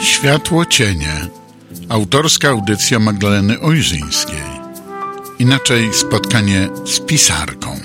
Światło cienie. Autorska audycja Magdaleny Ojrzyńskiej. Inaczej spotkanie z pisarką.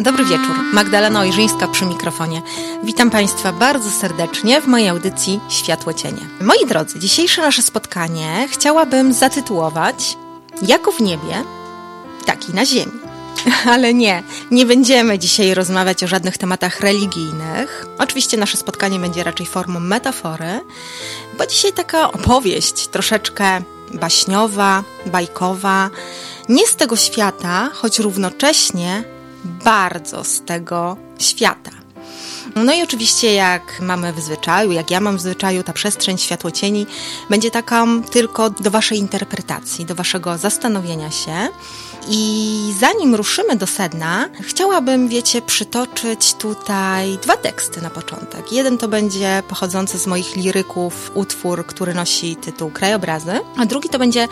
Dobry wieczór. Magdalena Ojrzyńska przy mikrofonie. Witam Państwa bardzo serdecznie w mojej audycji Światło Cienie. Moi drodzy, dzisiejsze nasze spotkanie chciałabym zatytułować Jako w niebie, tak i na ziemi. Ale nie, nie będziemy dzisiaj rozmawiać o żadnych tematach religijnych. Oczywiście nasze spotkanie będzie raczej formą metafory, bo dzisiaj taka opowieść troszeczkę baśniowa, bajkowa, nie z tego świata, choć równocześnie bardzo z tego świata. No i oczywiście, jak mamy w zwyczaju, jak ja mam w zwyczaju, ta przestrzeń światłocieni będzie taka tylko do Waszej interpretacji, do Waszego zastanowienia się. I zanim ruszymy do sedna, chciałabym, wiecie, przytoczyć tutaj dwa teksty na początek. Jeden to będzie pochodzący z moich liryków utwór, który nosi tytuł Krajobrazy, a drugi to będzie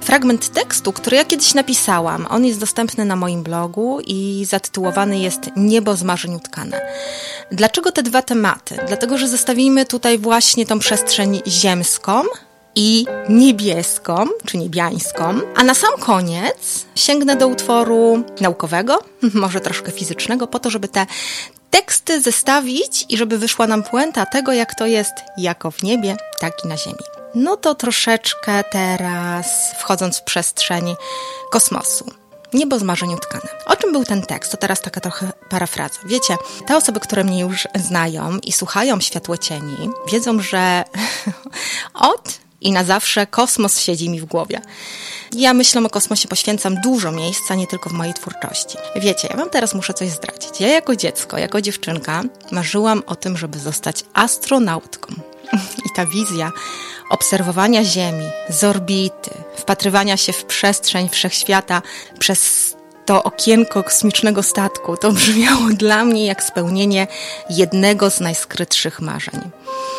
fragment tekstu, który ja kiedyś napisałam. On jest dostępny na moim blogu i zatytułowany jest Niebo z marzeń utkane. Dlaczego te dwa tematy? Dlatego, że zostawimy tutaj właśnie tą przestrzeń ziemską, i niebieską, czy niebiańską. A na sam koniec sięgnę do utworu naukowego, może troszkę fizycznego, po to, żeby te teksty zestawić i żeby wyszła nam puenta tego, jak to jest jako w niebie, tak i na ziemi. No to troszeczkę teraz wchodząc w przestrzeń kosmosu. Niebo z utkane. O czym był ten tekst? To teraz taka trochę parafraza. Wiecie, te osoby, które mnie już znają i słuchają Światło Cieni, wiedzą, że od i na zawsze kosmos siedzi mi w głowie. Ja myślę o kosmosie poświęcam dużo miejsca, nie tylko w mojej twórczości. Wiecie, ja wam teraz muszę coś zdradzić. Ja jako dziecko, jako dziewczynka marzyłam o tym, żeby zostać astronautką. I ta wizja obserwowania Ziemi z orbity, wpatrywania się w przestrzeń wszechświata przez to okienko kosmicznego statku, to brzmiało dla mnie jak spełnienie jednego z najskrytszych marzeń.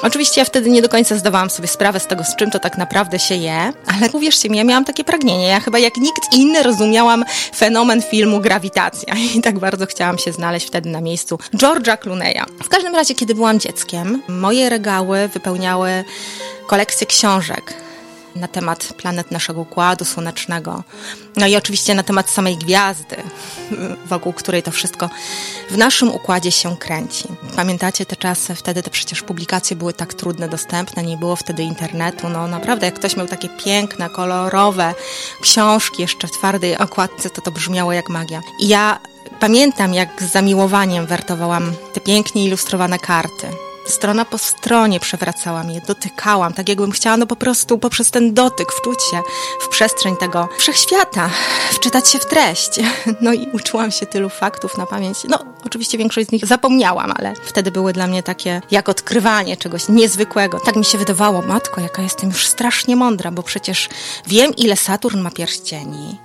Oczywiście ja wtedy nie do końca zdawałam sobie sprawę z tego, z czym to tak naprawdę się je, ale uwierzcie mi, ja miałam takie pragnienie. Ja chyba jak nikt inny rozumiałam fenomen filmu Grawitacja i tak bardzo chciałam się znaleźć wtedy na miejscu George'a Clooney'a. W każdym razie, kiedy byłam dzieckiem, moje regały wypełniały kolekcje książek na temat planet naszego układu słonecznego. No i oczywiście na temat samej gwiazdy, wokół której to wszystko w naszym układzie się kręci. Pamiętacie te czasy? Wtedy to przecież publikacje były tak trudne, dostępne, nie było wtedy internetu. No naprawdę, jak ktoś miał takie piękne, kolorowe książki jeszcze w twardej okładce, to to brzmiało jak magia. I ja pamiętam, jak z zamiłowaniem wertowałam te pięknie ilustrowane karty strona po stronie przewracałam je, dotykałam, tak jakbym chciała no po prostu poprzez ten dotyk wczuć się w przestrzeń tego wszechświata, wczytać się w treść. No i uczyłam się tylu faktów na pamięć. No, oczywiście większość z nich zapomniałam, ale wtedy były dla mnie takie jak odkrywanie czegoś niezwykłego. Tak mi się wydawało, matko, jaka jestem już strasznie mądra, bo przecież wiem, ile Saturn ma pierścieni,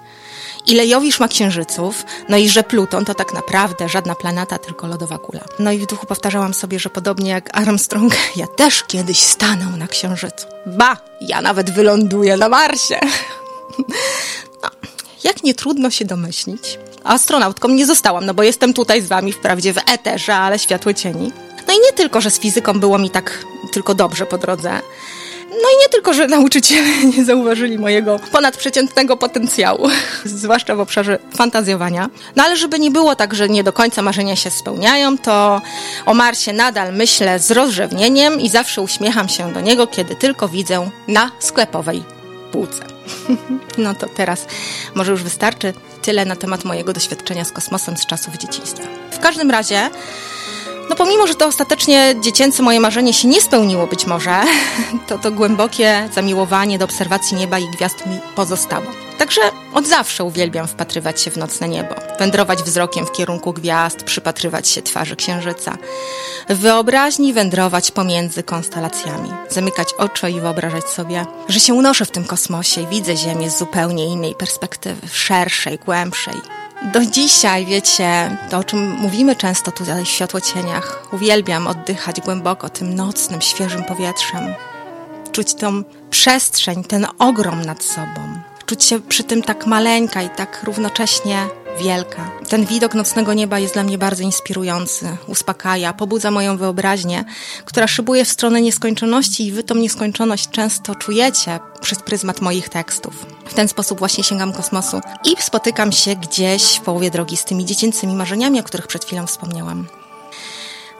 ile Jowisz ma księżyców, no i że Pluton to tak naprawdę żadna planeta, tylko lodowa kula. No i w duchu powtarzałam sobie, że podobnie jak Armstrong, ja też kiedyś stanę na księżycu. Ba, ja nawet wyląduję na Marsie. No, jak nie trudno się domyślić. Astronautką nie zostałam, no bo jestem tutaj z wami wprawdzie w eterze, ale światło cieni. No i nie tylko, że z fizyką było mi tak tylko dobrze po drodze, no i nie tylko, że nauczyciele nie zauważyli mojego ponadprzeciętnego potencjału, zwłaszcza w obszarze fantazjowania. No ale żeby nie było tak, że nie do końca marzenia się spełniają, to o Marsie nadal myślę z rozrzewnieniem i zawsze uśmiecham się do niego, kiedy tylko widzę na sklepowej półce. No to teraz może już wystarczy tyle na temat mojego doświadczenia z kosmosem z czasów dzieciństwa. W każdym razie no pomimo, że to ostatecznie dziecięce moje marzenie się nie spełniło być może, to to głębokie zamiłowanie do obserwacji nieba i gwiazd mi pozostało. Także od zawsze uwielbiam wpatrywać się w nocne niebo, wędrować wzrokiem w kierunku gwiazd, przypatrywać się twarzy księżyca. W wyobraźni wędrować pomiędzy konstelacjami, zamykać oczy i wyobrażać sobie, że się unoszę w tym kosmosie i widzę Ziemię z zupełnie innej perspektywy, szerszej, głębszej. Do dzisiaj, wiecie, to o czym mówimy często tutaj w światłocieniach, uwielbiam oddychać głęboko tym nocnym, świeżym powietrzem, czuć tą przestrzeń, ten ogrom nad sobą. Czuć się przy tym tak maleńka i tak równocześnie wielka. Ten widok nocnego nieba jest dla mnie bardzo inspirujący, uspokaja, pobudza moją wyobraźnię, która szybuje w stronę nieskończoności i wy tą nieskończoność często czujecie przez pryzmat moich tekstów. W ten sposób właśnie sięgam kosmosu i spotykam się gdzieś w połowie drogi z tymi dziecięcymi marzeniami, o których przed chwilą wspomniałam.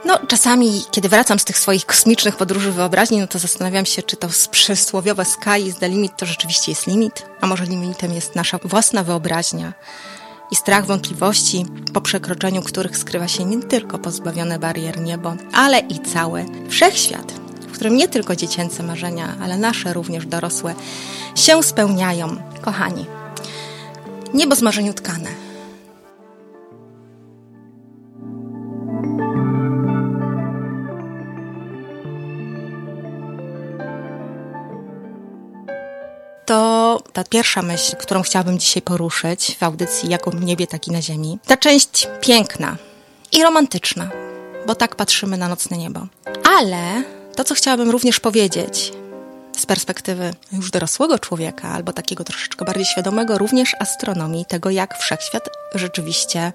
No, czasami, kiedy wracam z tych swoich kosmicznych podróży wyobraźni, no to zastanawiam się, czy to przysłowiowe sky is the limit to rzeczywiście jest limit, a może limitem jest nasza własna wyobraźnia i strach wątpliwości, po przekroczeniu których skrywa się nie tylko pozbawione barier niebo, ale i cały wszechświat, w którym nie tylko dziecięce marzenia, ale nasze również dorosłe się spełniają. Kochani, niebo z marzeń utkane ta pierwsza myśl, którą chciałabym dzisiaj poruszyć w audycji jako w niebie, tak i na ziemi. Ta część piękna i romantyczna, bo tak patrzymy na nocne niebo. Ale to, co chciałabym również powiedzieć z perspektywy już dorosłego człowieka, albo takiego troszeczkę bardziej świadomego również astronomii, tego jak wszechświat rzeczywiście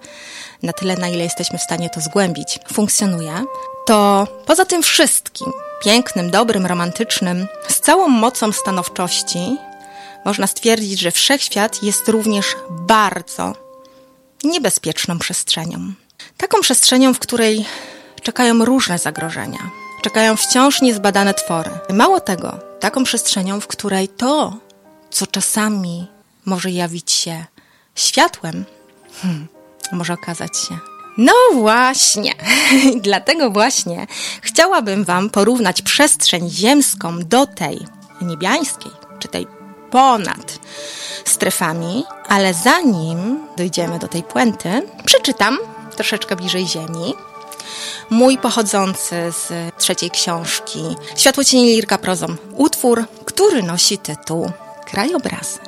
na tyle, na ile jesteśmy w stanie to zgłębić, funkcjonuje, to poza tym wszystkim, pięknym, dobrym, romantycznym, z całą mocą stanowczości, można stwierdzić, że wszechświat jest również bardzo niebezpieczną przestrzenią. Taką przestrzenią, w której czekają różne zagrożenia, czekają wciąż niezbadane twory. Mało tego, taką przestrzenią, w której to, co czasami może jawić się światłem, hmm, może okazać się. No właśnie, dlatego właśnie chciałabym Wam porównać przestrzeń ziemską do tej niebiańskiej, czy tej ponad strefami, ale zanim dojdziemy do tej puenty, przeczytam troszeczkę bliżej Ziemi. Mój pochodzący z trzeciej książki Światłocieni Lirka Prozą utwór, który nosi tytuł Krajobrazy.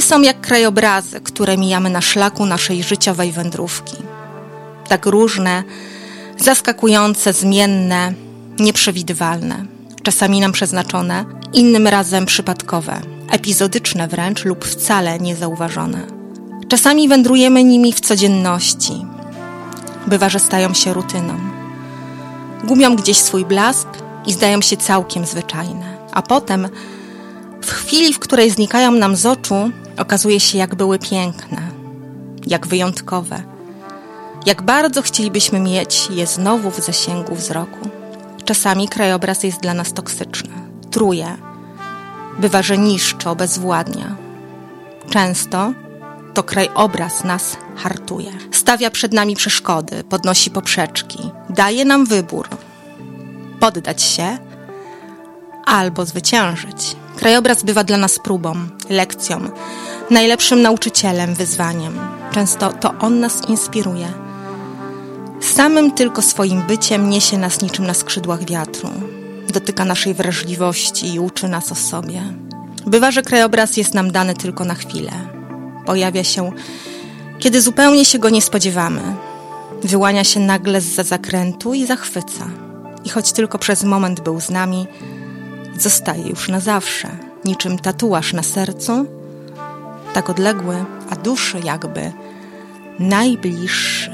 Ludzie są jak krajobrazy, które mijamy na szlaku naszej życiowej wędrówki. Tak różne, zaskakujące, zmienne, nieprzewidywalne, czasami nam przeznaczone, innym razem przypadkowe, epizodyczne wręcz lub wcale niezauważone. Czasami wędrujemy nimi w codzienności. Bywa, że stają się rutyną. Gubią gdzieś swój blask i zdają się całkiem zwyczajne, a potem w chwili, w której znikają nam z oczu, okazuje się, jak były piękne, jak wyjątkowe, jak bardzo chcielibyśmy mieć je znowu w zasięgu wzroku. Czasami krajobraz jest dla nas toksyczny, truje, bywa, że niszczy, obezwładnia. Często to krajobraz nas hartuje. Stawia przed nami przeszkody, podnosi poprzeczki, daje nam wybór: poddać się albo zwyciężyć. Krajobraz bywa dla nas próbą, lekcją, najlepszym nauczycielem, wyzwaniem. Często to on nas inspiruje. Samym tylko swoim byciem niesie nas niczym na skrzydłach wiatru. Dotyka naszej wrażliwości i uczy nas o sobie. Bywa, że krajobraz jest nam dany tylko na chwilę. Pojawia się, kiedy zupełnie się go nie spodziewamy. Wyłania się nagle z za zakrętu i zachwyca. I choć tylko przez moment był z nami, zostaje już na zawsze, niczym tatuaż na sercu, tak odległy, a duszy jakby najbliższy.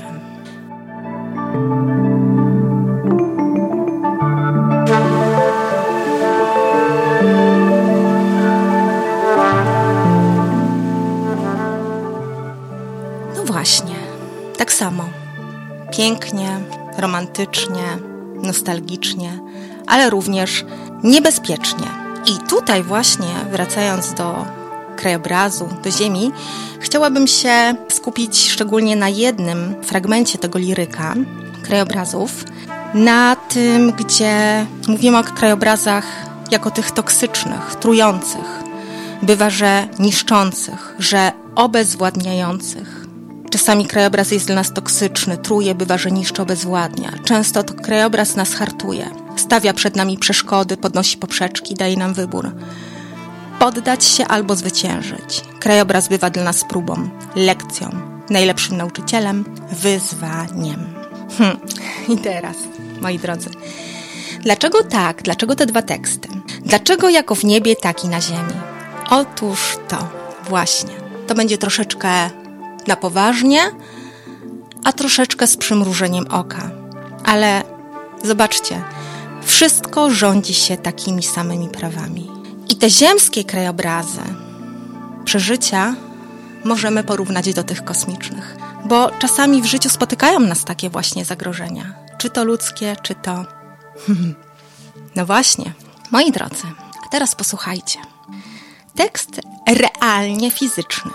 No właśnie, tak samo. Pięknie, romantycznie, nostalgicznie, ale również niebezpiecznie. I tutaj właśnie, wracając do krajobrazu, do ziemi, chciałabym się skupić szczególnie na jednym fragmencie tego liryka, krajobrazów, na tym, gdzie mówimy o krajobrazach jako tych toksycznych, trujących, bywa, że niszczących, że obezwładniających. Czasami krajobraz jest dla nas toksyczny, truje, bywa, że niszczy, obezwładnia. Często to krajobraz nas hartuje, stawia przed nami przeszkody, podnosi poprzeczki, daje nam wybór. Poddać się albo zwyciężyć. Krajobraz bywa dla nas próbą, lekcją, najlepszym nauczycielem, wyzwaniem. Hm. I teraz, moi drodzy, dlaczego tak? Dlaczego te dwa teksty? Dlaczego jako w niebie, tak i na ziemi? Otóż to, właśnie. To będzie troszeczkę na poważnie, a troszeczkę z przymrużeniem oka. Ale zobaczcie, wszystko rządzi się takimi samymi prawami. I te ziemskie krajobrazy, przeżycia możemy porównać do tych kosmicznych, bo czasami w życiu spotykają nas takie właśnie zagrożenia. Czy to ludzkie, czy to. No właśnie, moi drodzy, a teraz posłuchajcie. Tekst realnie fizyczny,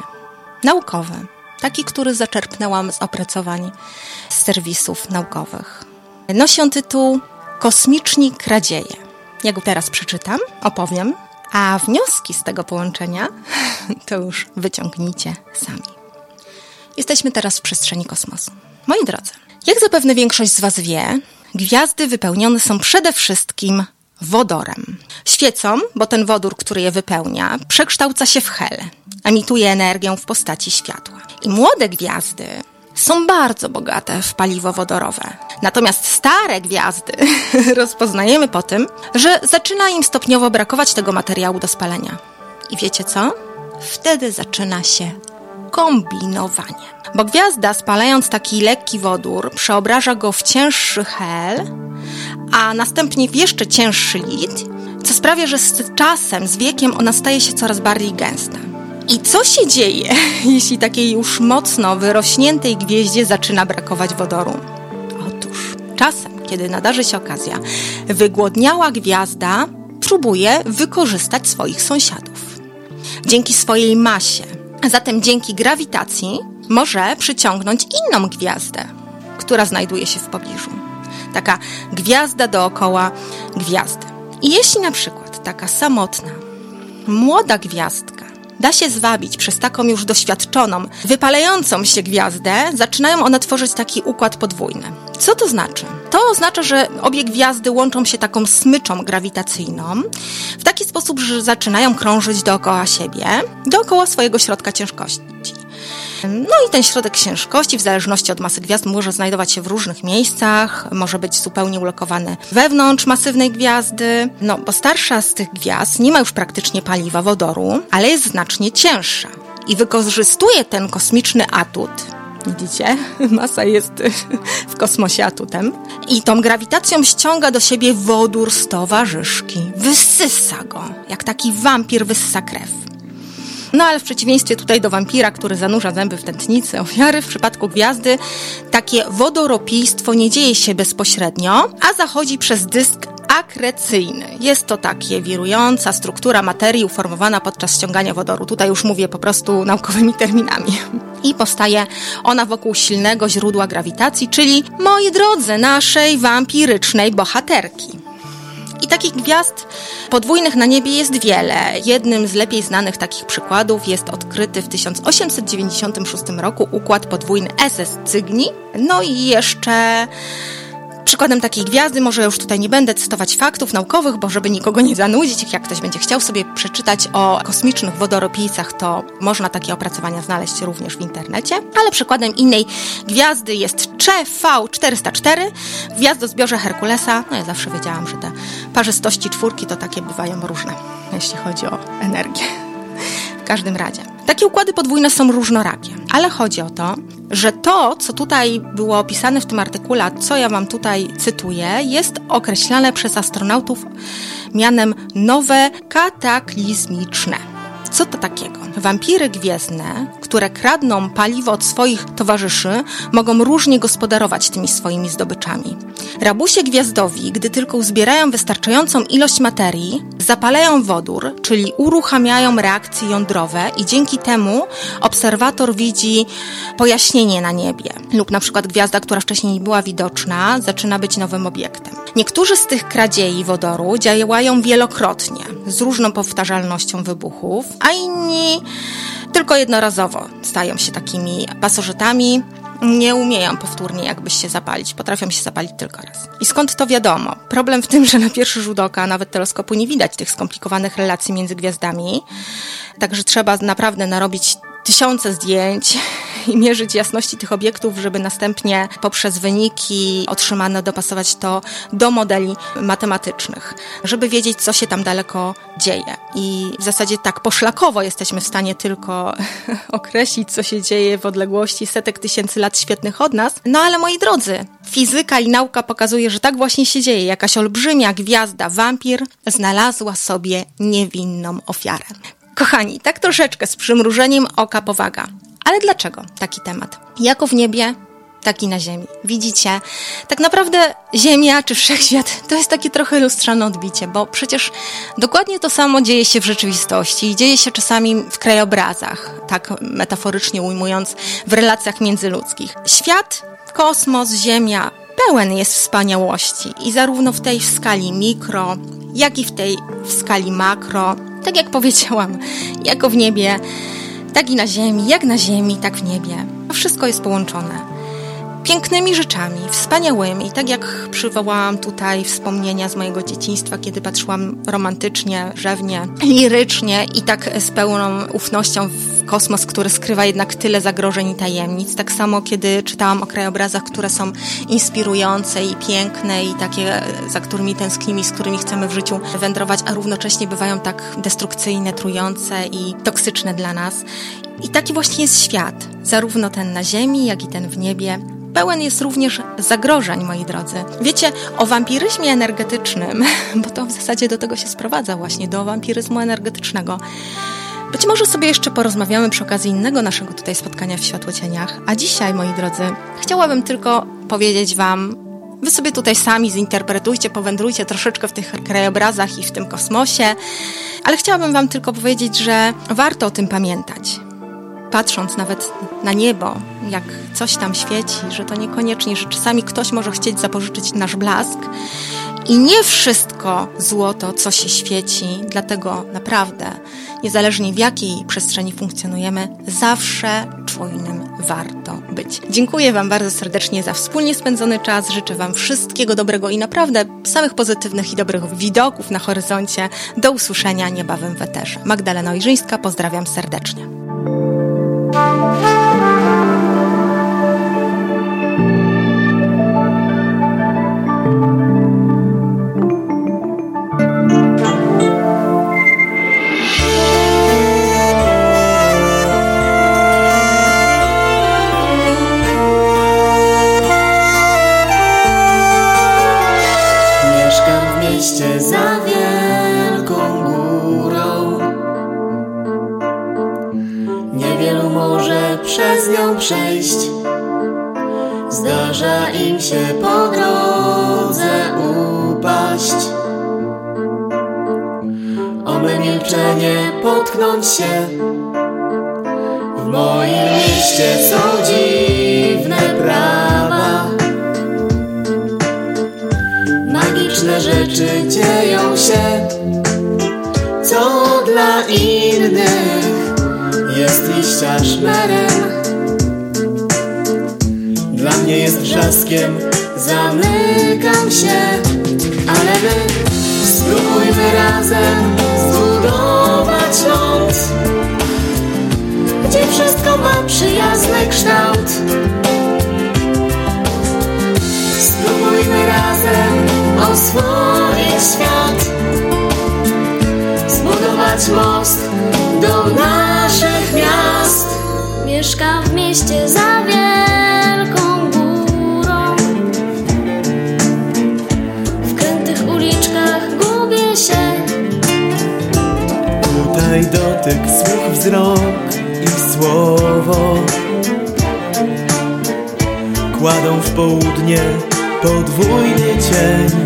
naukowy, taki, który zaczerpnęłam z opracowań z serwisów naukowych. Nosi on tytuł Kosmiczni kradzieje. Ja go teraz przeczytam, opowiem, a wnioski z tego połączenia to już wyciągnijcie sami. Jesteśmy teraz w przestrzeni kosmosu. Moi drodzy, jak zapewne większość z Was wie, gwiazdy wypełnione są przede wszystkim wodorem. Świecą, bo ten wodór, który je wypełnia, przekształca się w hel, emituje energię w postaci światła. I młode gwiazdy są bardzo bogate w paliwo wodorowe. Natomiast stare gwiazdy rozpoznajemy po tym, że zaczyna im stopniowo brakować tego materiału do spalenia. I wiecie co? Wtedy zaczyna się kombinowanie. Bo gwiazda, spalając taki lekki wodór, przeobraża go w cięższy hel, a następnie w jeszcze cięższy lit, co sprawia, że z czasem, z wiekiem ona staje się coraz bardziej gęsta. I co się dzieje, jeśli takiej już mocno wyrośniętej gwieździe zaczyna brakować wodoru? Otóż czasem, kiedy nadarzy się okazja, wygłodniała gwiazda próbuje wykorzystać swoich sąsiadów. Dzięki swojej masie, a zatem dzięki grawitacji, może przyciągnąć inną gwiazdę, która znajduje się w pobliżu. Taka gwiazda dookoła gwiazdy. I jeśli na przykład taka samotna, młoda gwiazdka da się zwabić przez taką już doświadczoną, wypalającą się gwiazdę, zaczynają one tworzyć taki układ podwójny. Co to znaczy? To oznacza, że obie gwiazdy łączą się taką smyczą grawitacyjną w taki sposób, że zaczynają krążyć dookoła siebie, dookoła swojego środka ciężkości. No i ten środek ciężkości, w zależności od masy gwiazd, może znajdować się w różnych miejscach, może być zupełnie ulokowany wewnątrz masywnej gwiazdy. No, bo starsza z tych gwiazd nie ma już praktycznie paliwa wodoru, ale jest znacznie cięższa i wykorzystuje ten kosmiczny atut. Widzicie? Masa jest w kosmosie atutem. I tą grawitacją ściąga do siebie wodór z towarzyszki. Wysysa go, jak taki wampir wysysa krew. No ale w przeciwieństwie tutaj do wampira, który zanurza zęby w tętnicy ofiary, w przypadku gwiazdy takie wodoropijstwo nie dzieje się bezpośrednio, a zachodzi przez dysk akrecyjny. Jest to takie wirująca struktura materii uformowana podczas ściągania wodoru. Tutaj już mówię po prostu naukowymi terminami. I powstaje ona wokół silnego źródła grawitacji, czyli, moi drodzy, naszej wampirycznej bohaterki. I takich gwiazd podwójnych na niebie jest wiele. Jednym z lepiej znanych takich przykładów jest odkryty w 1896 roku układ podwójny SS Cygni. No i jeszcze Przykładem takiej gwiazdy, może już tutaj nie będę cytować faktów naukowych, bo żeby nikogo nie zanudzić, jak ktoś będzie chciał sobie przeczytać o kosmicznych wodoropijcach, to można takie opracowania znaleźć również w internecie. Ale przykładem innej gwiazdy jest CV404 w gwiazdozbiorze Herkulesa. No ja zawsze wiedziałam, że te parzystości czwórki to takie bywają różne, jeśli chodzi o energię. W każdym razie. Takie układy podwójne są różnorakie, ale chodzi o to, że to, co tutaj było opisane w tym artykule, co ja Wam tutaj cytuję, jest określane przez astronautów mianem nowe kataklizmiczne. Co to takiego? Wampiry gwiezdne, które kradną paliwo od swoich towarzyszy, mogą różnie gospodarować tymi swoimi zdobyczami. Rabusie gwiazdowi, gdy tylko uzbierają wystarczającą ilość materii, zapalają wodór, czyli uruchamiają reakcje jądrowe i dzięki temu obserwator widzi pojaśnienie na niebie. Lub na przykład gwiazda, która wcześniej nie była widoczna, zaczyna być nowym obiektem. Niektórzy z tych kradziei wodoru działają wielokrotnie, z różną powtarzalnością wybuchów, a inni tylko jednorazowo stają się takimi pasożytami, nie umieją powtórnie jakby się zapalić, potrafią się zapalić tylko raz. I skąd to wiadomo? Problem w tym, że na pierwszy rzut oka nawet teleskopu nie widać tych skomplikowanych relacji między gwiazdami, także trzeba naprawdę narobić tysiące zdjęć i mierzyć jasności tych obiektów, żeby następnie poprzez wyniki otrzymane dopasować to do modeli matematycznych, żeby wiedzieć, co się tam daleko dzieje. I w zasadzie tak poszlakowo jesteśmy w stanie tylko określić, co się dzieje w odległości setek tysięcy lat świetnych od nas. No ale moi drodzy, fizyka i nauka pokazuje, że tak właśnie się dzieje. Jakaś olbrzymia gwiazda, wampir, znalazła sobie niewinną ofiarę. Kochani, tak troszeczkę z przymrużeniem oka powaga. Ale dlaczego taki temat? Jako w niebie, tak i na Ziemi. Widzicie, tak naprawdę Ziemia czy wszechświat to jest takie trochę lustrzane odbicie, bo przecież dokładnie to samo dzieje się w rzeczywistości i dzieje się czasami w krajobrazach, tak metaforycznie ujmując, w relacjach międzyludzkich. Świat, kosmos, Ziemia pełen jest wspaniałości i zarówno w tej w skali mikro, jak i w tej w skali makro. Tak jak powiedziałam, jako w niebie, tak i na ziemi, jak na ziemi, tak w niebie. Wszystko jest połączone pięknymi rzeczami, wspaniałymi, tak jak przywołałam tutaj wspomnienia z mojego dzieciństwa, kiedy patrzyłam romantycznie, rzewnie, lirycznie i tak z pełną ufnością w kosmos, który skrywa jednak tyle zagrożeń i tajemnic. Tak samo, kiedy czytałam o krajobrazach, które są inspirujące i piękne i takie, za którymi tęsknimy, z którymi chcemy w życiu wędrować, a równocześnie bywają tak destrukcyjne, trujące i toksyczne dla nas. I taki właśnie jest świat, zarówno ten na Ziemi, jak i ten w niebie pełen jest również zagrożeń, moi drodzy. Wiecie, o wampiryzmie energetycznym, bo to w zasadzie do tego się sprowadza właśnie, do wampiryzmu energetycznego. Być może sobie jeszcze porozmawiamy przy okazji innego naszego tutaj spotkania w Światłocieniach. A dzisiaj, moi drodzy, chciałabym tylko powiedzieć Wam, Wy sobie tutaj sami zinterpretujcie, powędrujcie troszeczkę w tych krajobrazach i w tym kosmosie, ale chciałabym Wam tylko powiedzieć, że warto o tym pamiętać patrząc nawet na niebo, jak coś tam świeci, że to niekoniecznie, że czasami ktoś może chcieć zapożyczyć nasz blask. I nie wszystko złoto, co się świeci, dlatego naprawdę, niezależnie w jakiej przestrzeni funkcjonujemy, zawsze czujnym warto być. Dziękuję Wam bardzo serdecznie za wspólnie spędzony czas. Życzę Wam wszystkiego dobrego i naprawdę samych pozytywnych i dobrych widoków na horyzoncie. Do usłyszenia niebawem w eterze. Magdalena Ojrzyńska, pozdrawiam serdecznie. Música przejść. Zdarza im się po drodze upaść. O me milczenie potknąć się. W moim mieście są dziwne prawa. Magiczne rzeczy dzieją się, co dla innych jest liścia szmerem dla mnie jest wrzaskiem Zamykam się, ale my spróbujmy razem zbudować ląd Gdzie wszystko ma przyjazny kształt. Spróbujmy razem oswoić świat Zbudować most do miast Mieszkam w mieście zawier się. Znaj dotyk, słuch, wzrok i słowo Kładą w południe podwójny cień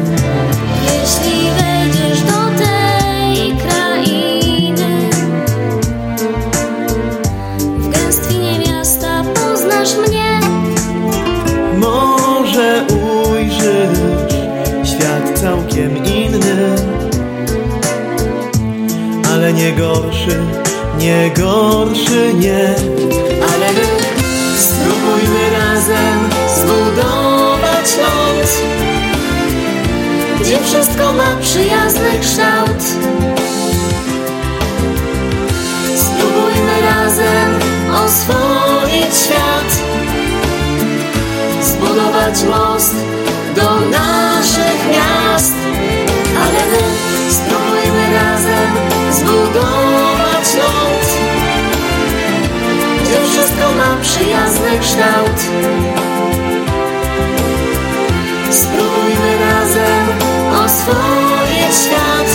Most do naszych miast. Ale my spróbujmy razem zbudować ląd Gdzie wszystko ma przyjazny kształt. Spróbujmy razem oswoić świat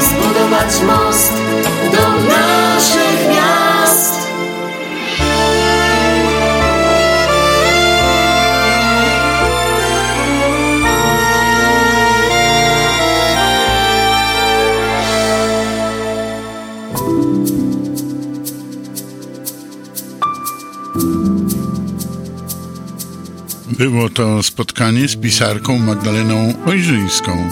Zbudować most Było to spotkanie z pisarką Magdaleną Ojrzyńską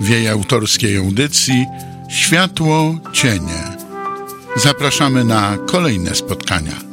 w jej autorskiej audycji Światło Cienie. Zapraszamy na kolejne spotkania.